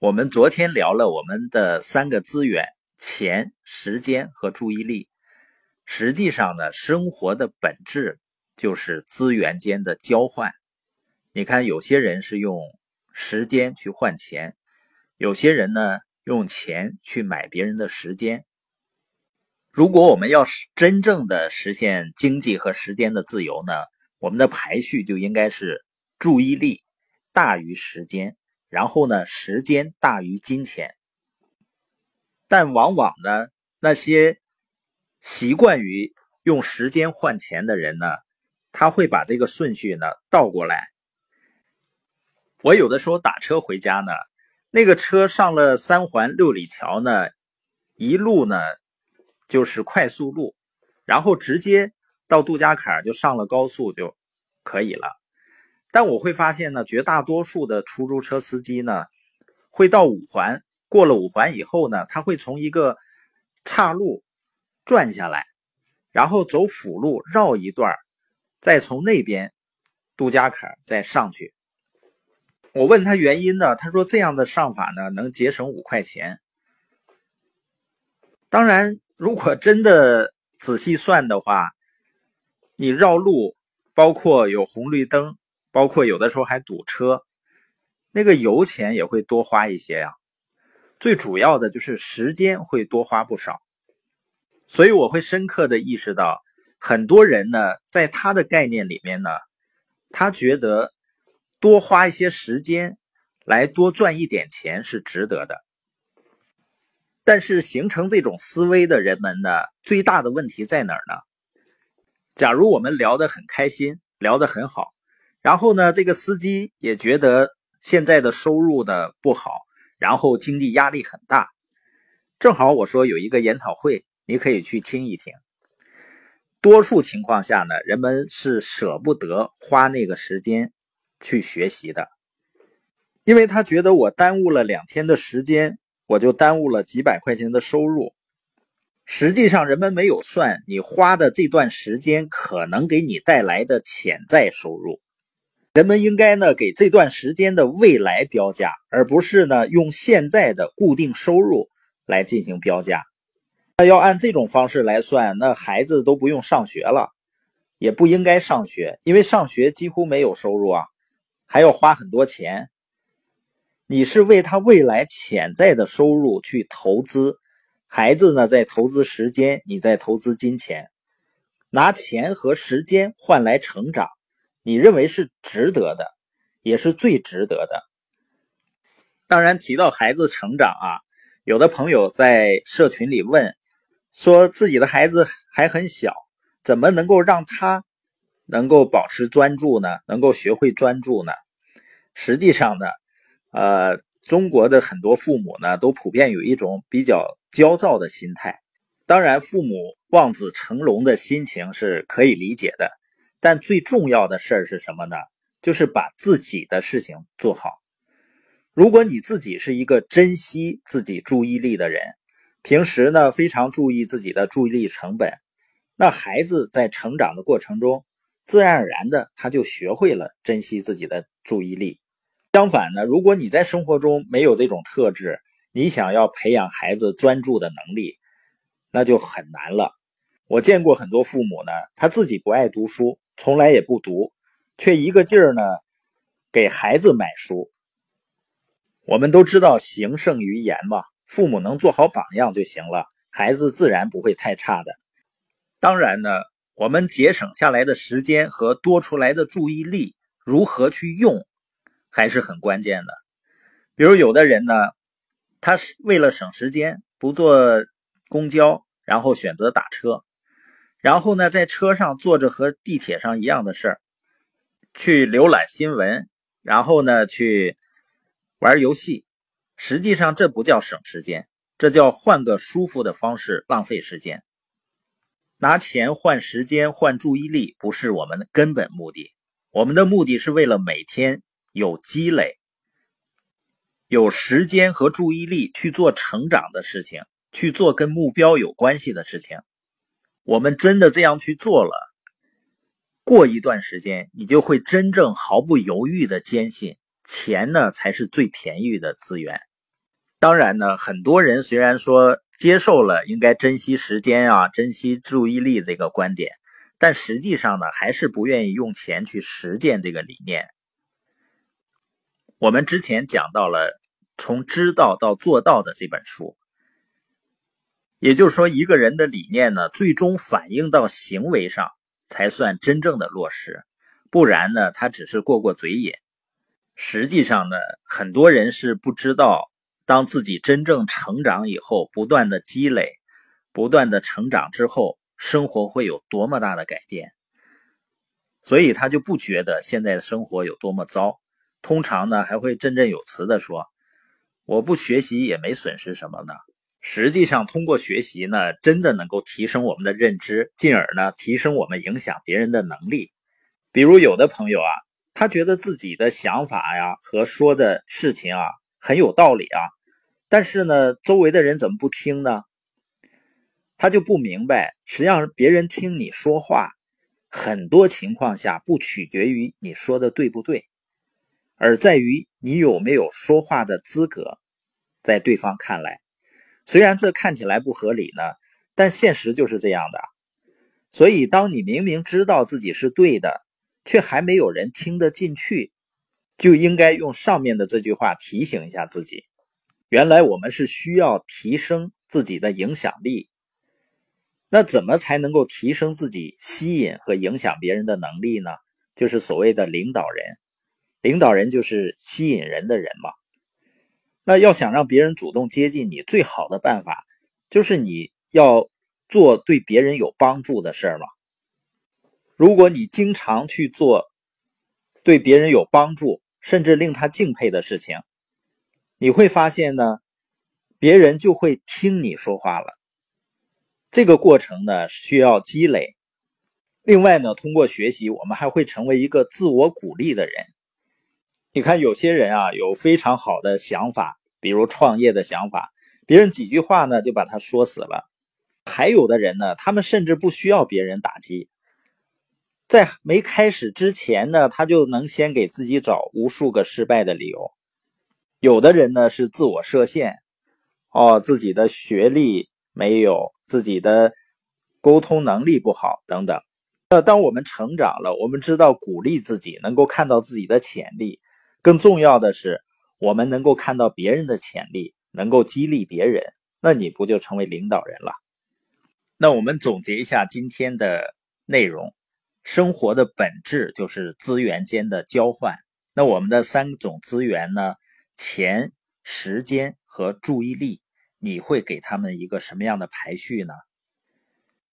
我们昨天聊了我们的三个资源：钱、时间和注意力。实际上呢，生活的本质就是资源间的交换。你看，有些人是用时间去换钱，有些人呢用钱去买别人的时间。如果我们要真正的实现经济和时间的自由呢，我们的排序就应该是注意力大于时间。然后呢，时间大于金钱，但往往呢，那些习惯于用时间换钱的人呢，他会把这个顺序呢倒过来。我有的时候打车回家呢，那个车上了三环六里桥呢，一路呢就是快速路，然后直接到杜家坎就上了高速就可以了。但我会发现呢，绝大多数的出租车司机呢，会到五环，过了五环以后呢，他会从一个岔路转下来，然后走辅路绕一段，再从那边杜家坎再上去。我问他原因呢，他说这样的上法呢能节省五块钱。当然，如果真的仔细算的话，你绕路包括有红绿灯。包括有的时候还堵车，那个油钱也会多花一些呀。最主要的就是时间会多花不少，所以我会深刻的意识到，很多人呢，在他的概念里面呢，他觉得多花一些时间来多赚一点钱是值得的。但是形成这种思维的人们呢，最大的问题在哪儿呢？假如我们聊得很开心，聊得很好。然后呢，这个司机也觉得现在的收入呢不好，然后经济压力很大。正好我说有一个研讨会，你可以去听一听。多数情况下呢，人们是舍不得花那个时间去学习的，因为他觉得我耽误了两天的时间，我就耽误了几百块钱的收入。实际上，人们没有算你花的这段时间可能给你带来的潜在收入。人们应该呢给这段时间的未来标价，而不是呢用现在的固定收入来进行标价。那要按这种方式来算，那孩子都不用上学了，也不应该上学，因为上学几乎没有收入啊，还要花很多钱。你是为他未来潜在的收入去投资，孩子呢在投资时间，你在投资金钱，拿钱和时间换来成长。你认为是值得的，也是最值得的。当然，提到孩子成长啊，有的朋友在社群里问，说自己的孩子还很小，怎么能够让他能够保持专注呢？能够学会专注呢？实际上呢，呃，中国的很多父母呢，都普遍有一种比较焦躁的心态。当然，父母望子成龙的心情是可以理解的。但最重要的事儿是什么呢？就是把自己的事情做好。如果你自己是一个珍惜自己注意力的人，平时呢非常注意自己的注意力成本，那孩子在成长的过程中，自然而然的他就学会了珍惜自己的注意力。相反呢，如果你在生活中没有这种特质，你想要培养孩子专注的能力，那就很难了。我见过很多父母呢，他自己不爱读书。从来也不读，却一个劲儿呢给孩子买书。我们都知道行胜于言嘛，父母能做好榜样就行了，孩子自然不会太差的。当然呢，我们节省下来的时间和多出来的注意力如何去用，还是很关键的。比如有的人呢，他是为了省时间，不坐公交，然后选择打车。然后呢，在车上做着和地铁上一样的事儿，去浏览新闻，然后呢，去玩游戏。实际上，这不叫省时间，这叫换个舒服的方式浪费时间。拿钱换时间换注意力，不是我们的根本目的。我们的目的是为了每天有积累，有时间和注意力去做成长的事情，去做跟目标有关系的事情。我们真的这样去做了，过一段时间，你就会真正毫不犹豫的坚信，钱呢才是最便宜的资源。当然呢，很多人虽然说接受了应该珍惜时间啊、珍惜注意力这个观点，但实际上呢，还是不愿意用钱去实践这个理念。我们之前讲到了从知道到做到的这本书，也就是说，一个人的理念呢，最终反映到行为上才算真正的落实，不然呢，他只是过过嘴瘾。实际上呢，很多人是不知道，当自己真正成长以后，不断的积累，不断的成长之后，生活会有多么大的改变，所以他就不觉得现在的生活有多么糟。通常呢，还会振振有词的说：“我不学习也没损失什么呢。”实际上，通过学习呢，真的能够提升我们的认知，进而呢，提升我们影响别人的能力。比如，有的朋友啊，他觉得自己的想法呀和说的事情啊很有道理啊，但是呢，周围的人怎么不听呢？他就不明白，实际上别人听你说话，很多情况下不取决于你说的对不对。而在于你有没有说话的资格，在对方看来，虽然这看起来不合理呢，但现实就是这样的。所以，当你明明知道自己是对的，却还没有人听得进去，就应该用上面的这句话提醒一下自己：原来我们是需要提升自己的影响力。那怎么才能够提升自己吸引和影响别人的能力呢？就是所谓的领导人。领导人就是吸引人的人嘛。那要想让别人主动接近你，最好的办法就是你要做对别人有帮助的事儿嘛。如果你经常去做对别人有帮助，甚至令他敬佩的事情，你会发现呢，别人就会听你说话了。这个过程呢，需要积累。另外呢，通过学习，我们还会成为一个自我鼓励的人。你看，有些人啊，有非常好的想法，比如创业的想法，别人几句话呢，就把他说死了。还有的人呢，他们甚至不需要别人打击，在没开始之前呢，他就能先给自己找无数个失败的理由。有的人呢，是自我设限，哦，自己的学历没有，自己的沟通能力不好，等等。那当我们成长了，我们知道鼓励自己，能够看到自己的潜力。更重要的是，我们能够看到别人的潜力，能够激励别人，那你不就成为领导人了？那我们总结一下今天的内容：生活的本质就是资源间的交换。那我们的三种资源呢？钱、时间和注意力，你会给他们一个什么样的排序呢？